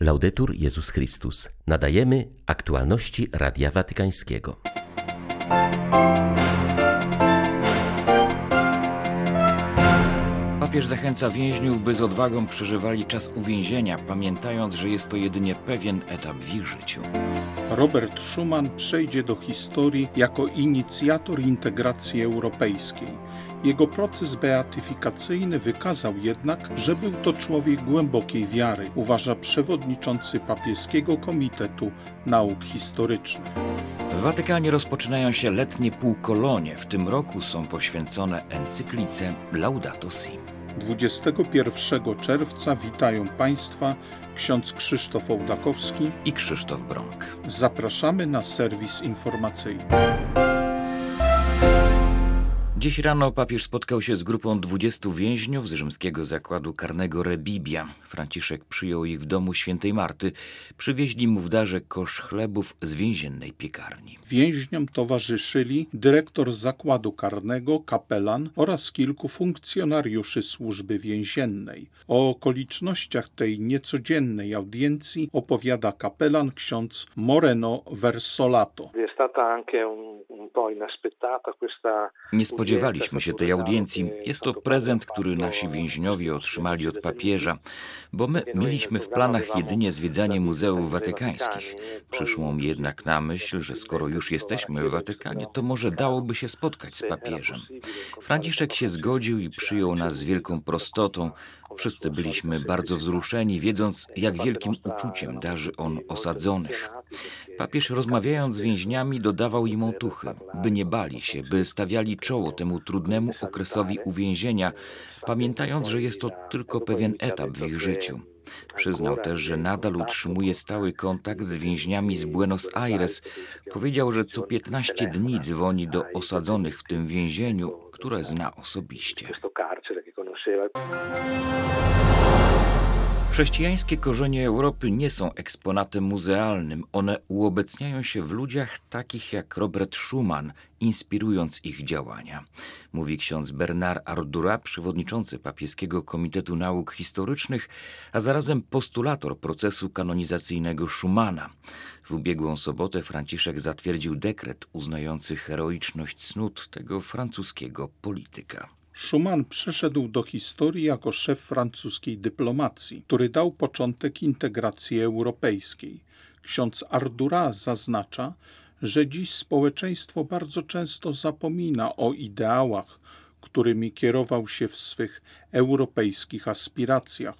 Laudetur Jezus Chrystus. Nadajemy aktualności Radia Watykańskiego. Papież zachęca więźniów, by z odwagą przeżywali czas uwięzienia, pamiętając, że jest to jedynie pewien etap w ich życiu. Robert Schuman przejdzie do historii jako inicjator integracji europejskiej. Jego proces beatyfikacyjny wykazał jednak, że był to człowiek głębokiej wiary, uważa przewodniczący papieskiego Komitetu Nauk Historycznych. W Watykanie rozpoczynają się letnie półkolonie. W tym roku są poświęcone encyklice Laudato Si. 21 czerwca witają Państwa ksiądz Krzysztof Ołdakowski i Krzysztof Brąk. Zapraszamy na serwis informacyjny. Dziś rano papież spotkał się z grupą 20 więźniów z rzymskiego zakładu karnego Rebibia. Franciszek przyjął ich w domu świętej Marty. Przywieźli mu w darze kosz chlebów z więziennej piekarni. Więźniom towarzyszyli dyrektor zakładu karnego, kapelan oraz kilku funkcjonariuszy służby więziennej. O okolicznościach tej niecodziennej audiencji opowiada kapelan ksiądz Moreno Versolato. Nie spodziewaliśmy się tej audiencji. Jest to prezent, który nasi więźniowie otrzymali od papieża, bo my mieliśmy w planach jedynie zwiedzanie muzeów watykańskich. Przyszło mi jednak na myśl, że skoro już jesteśmy w Watykanie, to może dałoby się spotkać z papieżem. Franciszek się zgodził i przyjął nas z wielką prostotą. Wszyscy byliśmy bardzo wzruszeni, wiedząc, jak wielkim uczuciem darzy on osadzonych. Papież rozmawiając z więźniami dodawał im otuchy, by nie bali się, by stawiali czoło temu trudnemu okresowi uwięzienia, pamiętając, że jest to tylko pewien etap w ich życiu. Przyznał też, że nadal utrzymuje stały kontakt z więźniami z Buenos Aires. Powiedział, że co 15 dni dzwoni do osadzonych w tym więzieniu, które zna osobiście. Chrześcijańskie korzenie Europy nie są eksponatem muzealnym. One uobecniają się w ludziach takich jak Robert Schuman, inspirując ich działania. Mówi ksiądz Bernard Ardura, przewodniczący papieskiego Komitetu Nauk Historycznych, a zarazem postulator procesu kanonizacyjnego Schumana. W ubiegłą sobotę Franciszek zatwierdził dekret uznający heroiczność cnót tego francuskiego polityka. Schuman przeszedł do historii jako szef francuskiej dyplomacji, który dał początek integracji europejskiej. Ksiądz Ardura zaznacza, że dziś społeczeństwo bardzo często zapomina o ideałach, którymi kierował się w swych europejskich aspiracjach.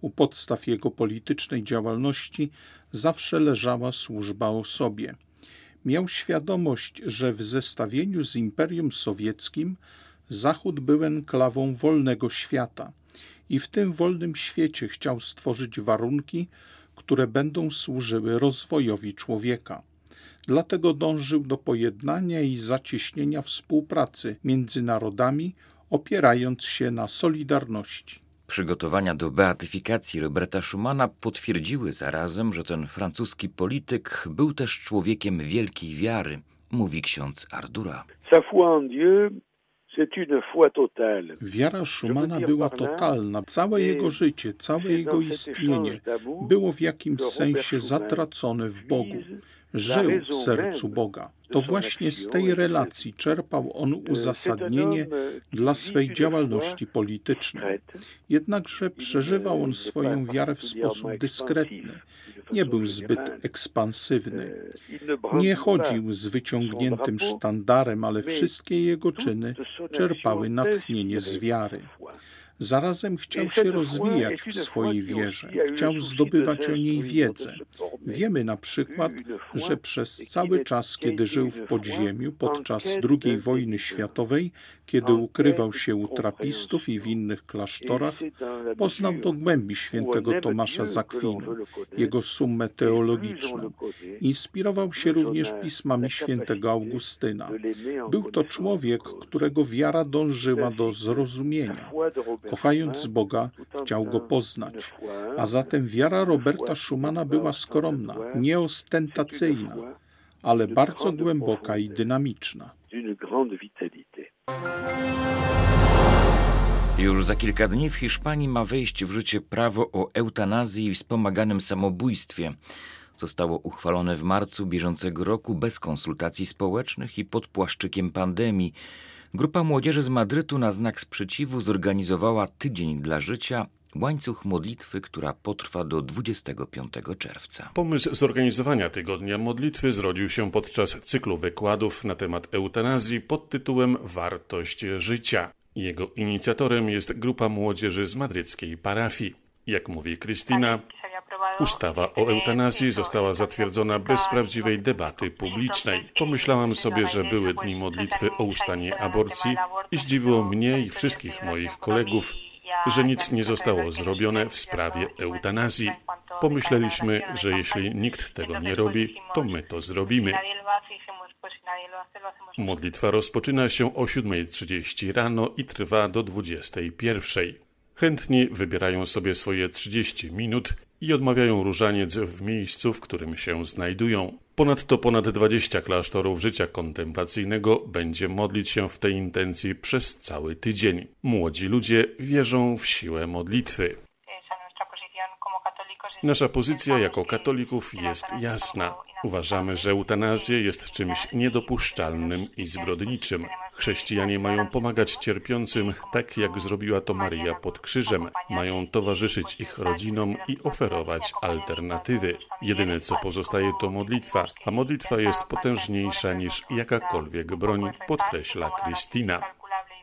U podstaw jego politycznej działalności zawsze leżała służba osobie. Miał świadomość, że w zestawieniu z Imperium Sowieckim Zachód był enklawą wolnego świata i w tym wolnym świecie chciał stworzyć warunki, które będą służyły rozwojowi człowieka. Dlatego dążył do pojednania i zacieśnienia współpracy między narodami, opierając się na solidarności. Przygotowania do beatyfikacji Roberta Schumana potwierdziły zarazem, że ten francuski polityk był też człowiekiem wielkiej wiary, mówi ksiądz Ardura. Sa foi en Dieu Wiara Schumana była totalna. Całe jego życie, całe jego istnienie było w jakimś sensie zatracone w Bogu. Żył w sercu Boga. To właśnie z tej relacji czerpał on uzasadnienie dla swej działalności politycznej. Jednakże przeżywał on swoją wiarę w sposób dyskretny nie był zbyt ekspansywny. Nie chodził z wyciągniętym sztandarem, ale wszystkie jego czyny czerpały natchnienie z wiary. Zarazem chciał się rozwijać w swojej wierze, chciał zdobywać o niej wiedzę. Wiemy na przykład, że przez cały czas, kiedy żył w podziemiu podczas II wojny światowej, kiedy ukrywał się u trapistów i w innych klasztorach, poznał do głębi świętego Tomasza Zakwinu, jego summę teologiczną. Inspirował się również pismami świętego Augustyna. Był to człowiek, którego wiara dążyła do zrozumienia. Kochając Boga, chciał go poznać. A zatem wiara Roberta Schumana była skromna, nieostentacyjna, ale bardzo głęboka i dynamiczna. Już za kilka dni w Hiszpanii ma wejść w życie prawo o eutanazji i wspomaganym samobójstwie. Zostało uchwalone w marcu bieżącego roku bez konsultacji społecznych i pod płaszczykiem pandemii. Grupa młodzieży z Madrytu na znak sprzeciwu zorganizowała Tydzień dla Życia, łańcuch modlitwy, która potrwa do 25 czerwca. Pomysł zorganizowania tygodnia modlitwy zrodził się podczas cyklu wykładów na temat eutanazji pod tytułem Wartość życia. Jego inicjatorem jest grupa młodzieży z madryckiej parafii. Jak mówi Krystyna, Ustawa o eutanazji została zatwierdzona bez prawdziwej debaty publicznej. Pomyślałam sobie, że były dni modlitwy o ustanie aborcji i zdziwiło mnie i wszystkich moich kolegów, że nic nie zostało zrobione w sprawie eutanazji. Pomyśleliśmy, że jeśli nikt tego nie robi, to my to zrobimy. Modlitwa rozpoczyna się o 7.30 rano i trwa do 21.00. Chętni wybierają sobie swoje 30 minut i odmawiają różaniec w miejscu, w którym się znajdują. Ponadto ponad 20 klasztorów życia kontemplacyjnego będzie modlić się w tej intencji przez cały tydzień. Młodzi ludzie wierzą w siłę modlitwy. Nasza pozycja jako katolików jest jasna. Uważamy, że eutanazja jest czymś niedopuszczalnym i zbrodniczym. Chrześcijanie mają pomagać cierpiącym, tak jak zrobiła to Maria pod krzyżem. Mają towarzyszyć ich rodzinom i oferować alternatywy. Jedyne co pozostaje to modlitwa, a modlitwa jest potężniejsza niż jakakolwiek broń, podkreśla Krystyna.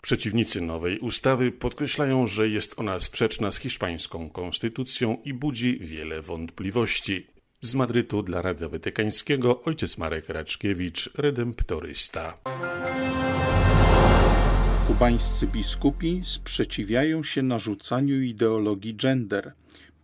Przeciwnicy nowej ustawy podkreślają, że jest ona sprzeczna z hiszpańską konstytucją i budzi wiele wątpliwości. Z Madrytu dla Radia Watykańskiego ojciec Marek Raczkiewicz, redemptorysta. Kubańscy biskupi sprzeciwiają się narzucaniu ideologii gender.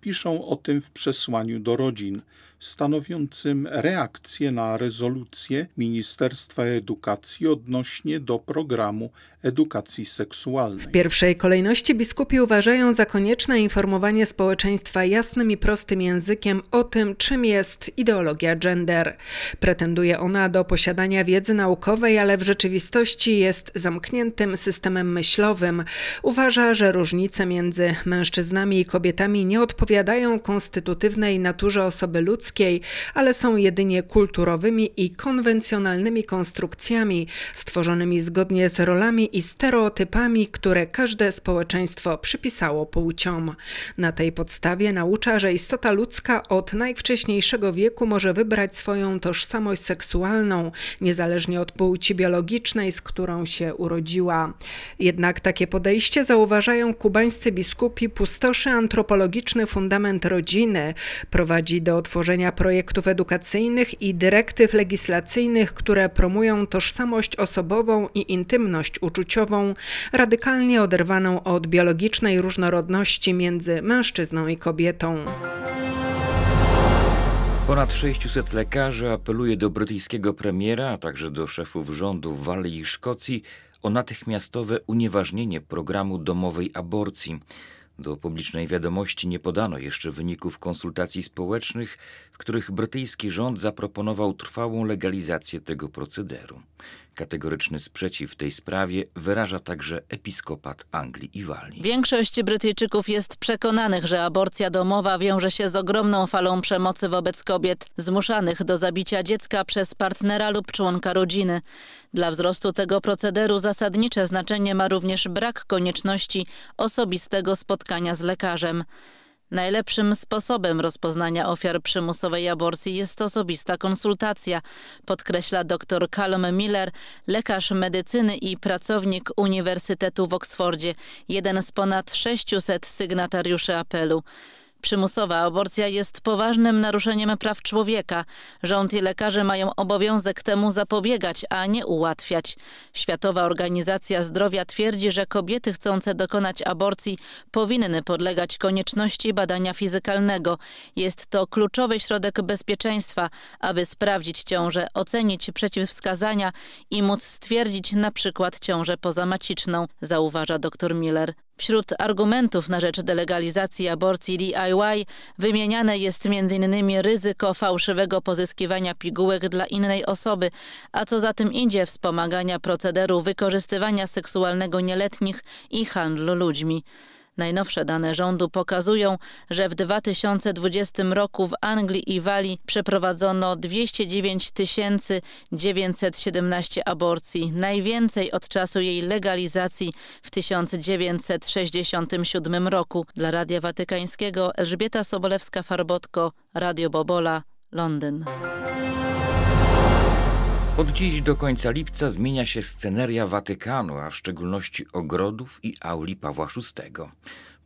Piszą o tym w przesłaniu do rodzin – stanowiącym reakcję na rezolucję Ministerstwa Edukacji odnośnie do programu edukacji seksualnej. W pierwszej kolejności biskupi uważają za konieczne informowanie społeczeństwa jasnym i prostym językiem o tym, czym jest ideologia gender. Pretenduje ona do posiadania wiedzy naukowej, ale w rzeczywistości jest zamkniętym systemem myślowym. Uważa, że różnice między mężczyznami i kobietami nie odpowiadają konstytutywnej naturze osoby ludzkiej, ludzkiej, ale są jedynie kulturowymi i konwencjonalnymi konstrukcjami stworzonymi zgodnie z rolami i stereotypami, które każde społeczeństwo przypisało płciom. Na tej podstawie naucza, że istota ludzka od najwcześniejszego wieku może wybrać swoją tożsamość seksualną, niezależnie od płci biologicznej, z którą się urodziła. Jednak takie podejście zauważają kubańscy biskupi pustoszy antropologiczny fundament rodziny, prowadzi do projektów edukacyjnych i dyrektyw legislacyjnych, które promują tożsamość osobową i intymność uczuciową, radykalnie oderwaną od biologicznej różnorodności między mężczyzną i kobietą. Ponad 600 lekarzy apeluje do brytyjskiego premiera, a także do szefów rządu Walii i Szkocji o natychmiastowe unieważnienie programu domowej aborcji. Do publicznej wiadomości nie podano jeszcze wyników konsultacji społecznych, w których brytyjski rząd zaproponował trwałą legalizację tego procederu. Kategoryczny sprzeciw w tej sprawie wyraża także episkopat Anglii i Walii. Większość Brytyjczyków jest przekonanych, że aborcja domowa wiąże się z ogromną falą przemocy wobec kobiet, zmuszanych do zabicia dziecka przez partnera lub członka rodziny. Dla wzrostu tego procederu zasadnicze znaczenie ma również brak konieczności osobistego spotkania z lekarzem. Najlepszym sposobem rozpoznania ofiar przymusowej aborcji jest osobista konsultacja, podkreśla dr Callum Miller, lekarz medycyny i pracownik Uniwersytetu w Oksfordzie, jeden z ponad 600 sygnatariuszy apelu. Przymusowa aborcja jest poważnym naruszeniem praw człowieka. Rząd i lekarze mają obowiązek temu zapobiegać, a nie ułatwiać. Światowa Organizacja Zdrowia twierdzi, że kobiety chcące dokonać aborcji powinny podlegać konieczności badania fizykalnego. Jest to kluczowy środek bezpieczeństwa, aby sprawdzić ciążę, ocenić przeciwwskazania i móc stwierdzić na przykład ciążę pozamaciczną, zauważa dr Miller. Wśród argumentów na rzecz delegalizacji aborcji DIY wymieniane jest m.in. ryzyko fałszywego pozyskiwania pigułek dla innej osoby, a co za tym idzie wspomagania procederu wykorzystywania seksualnego nieletnich i handlu ludźmi. Najnowsze dane rządu pokazują, że w 2020 roku w Anglii i Walii przeprowadzono 209 917 aborcji, najwięcej od czasu jej legalizacji w 1967 roku. Dla Radia Watykańskiego Elżbieta Sobolewska-Farbotko, Radio Bobola, Londyn. Od dziś do końca lipca zmienia się sceneria Watykanu, a w szczególności ogrodów i auli Pawła VI.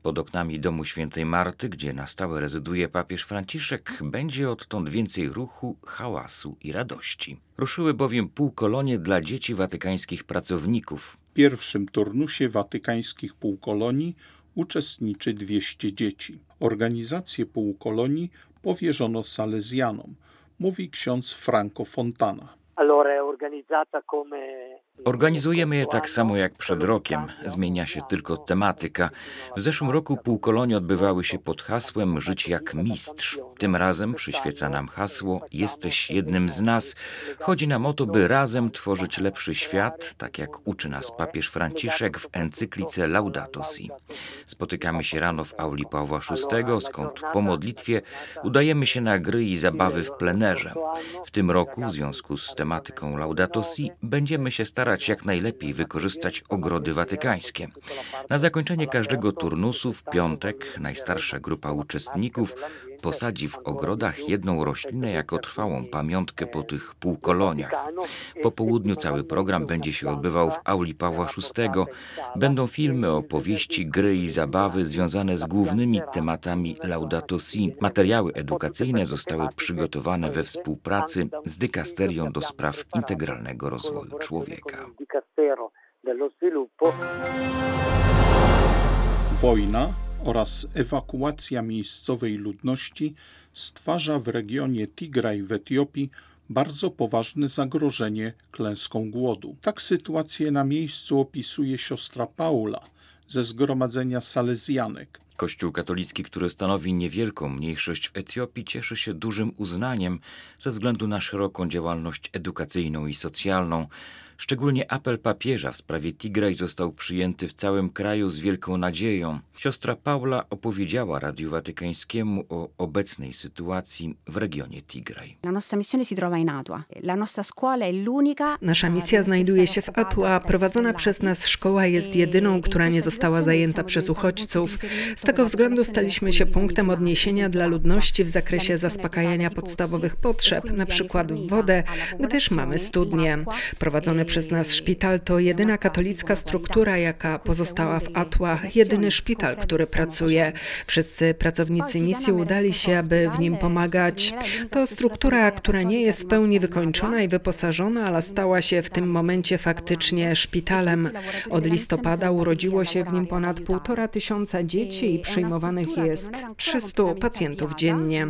Pod oknami domu świętej Marty, gdzie na stałe rezyduje papież Franciszek, będzie odtąd więcej ruchu, hałasu i radości. Ruszyły bowiem półkolonie dla dzieci watykańskich pracowników. W pierwszym turnusie watykańskich półkolonii uczestniczy 200 dzieci. Organizację półkolonii powierzono Salezjanom, mówi ksiądz Franco Fontana. Allora è organizzata come Organizujemy je tak samo jak przed rokiem. Zmienia się tylko tematyka. W zeszłym roku półkolonie odbywały się pod hasłem Żyć jak mistrz. Tym razem przyświeca nam hasło Jesteś jednym z nas. Chodzi nam o to, by razem tworzyć lepszy świat, tak jak uczy nas papież Franciszek w encyklice Laudato Si. Spotykamy się rano w auli Pawła VI, skąd po modlitwie udajemy się na gry i zabawy w plenerze. W tym roku, w związku z tematyką Laudato Si, będziemy się starać starać jak najlepiej wykorzystać ogrody watykańskie. Na zakończenie każdego turnusu w piątek najstarsza grupa uczestników posadzi w ogrodach jedną roślinę jako trwałą pamiątkę po tych półkoloniach. Po południu cały program będzie się odbywał w auli Pawła VI. Będą filmy, opowieści, gry i zabawy związane z głównymi tematami Laudato Si. Materiały edukacyjne zostały przygotowane we współpracy z Dykasterią do spraw integralnego rozwoju człowieka. Wojna oraz ewakuacja miejscowej ludności stwarza w regionie Tigraj w Etiopii bardzo poważne zagrożenie klęską głodu. Tak sytuację na miejscu opisuje siostra Paula ze zgromadzenia Salezjanek. Kościół katolicki, który stanowi niewielką mniejszość w Etiopii, cieszy się dużym uznaniem ze względu na szeroką działalność edukacyjną i socjalną. Szczególnie apel papieża w sprawie Tigraj został przyjęty w całym kraju z wielką nadzieją. Siostra Paula opowiedziała Radiu Watykańskiemu o obecnej sytuacji w regionie Tigraj. Nasza misja znajduje się w Atua. Prowadzona przez nas szkoła jest jedyną, która nie została zajęta przez uchodźców. Z tego względu staliśmy się punktem odniesienia dla ludności w zakresie zaspokajania podstawowych potrzeb, na przykład wodę, gdyż mamy studnie. Prowadzony przez nas szpital to jedyna katolicka struktura, jaka pozostała w Atła, jedyny szpital, który pracuje. Wszyscy pracownicy misji udali się, aby w nim pomagać. To struktura, która nie jest w pełni wykończona i wyposażona, ale stała się w tym momencie faktycznie szpitalem. Od listopada urodziło się w nim ponad półtora tysiąca dzieci i przyjmowanych jest 300 pacjentów dziennie.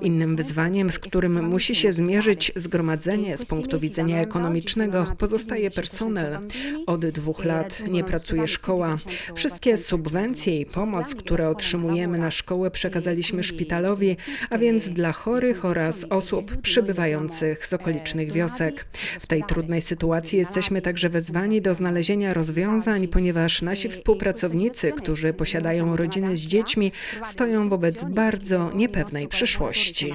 Innym wyzwaniem, z którym musi się zmierzyć zgromadzenie z punktu widzenia ekonomicznego, pozostaje pozostaje personel. Od dwóch lat nie pracuje szkoła. Wszystkie subwencje i pomoc, które otrzymujemy na szkołę, przekazaliśmy szpitalowi, a więc dla chorych oraz osób przybywających z okolicznych wiosek. W tej trudnej sytuacji jesteśmy także wezwani do znalezienia rozwiązań, ponieważ nasi współpracownicy, którzy posiadają rodziny z dziećmi, stoją wobec bardzo niepewnej przyszłości.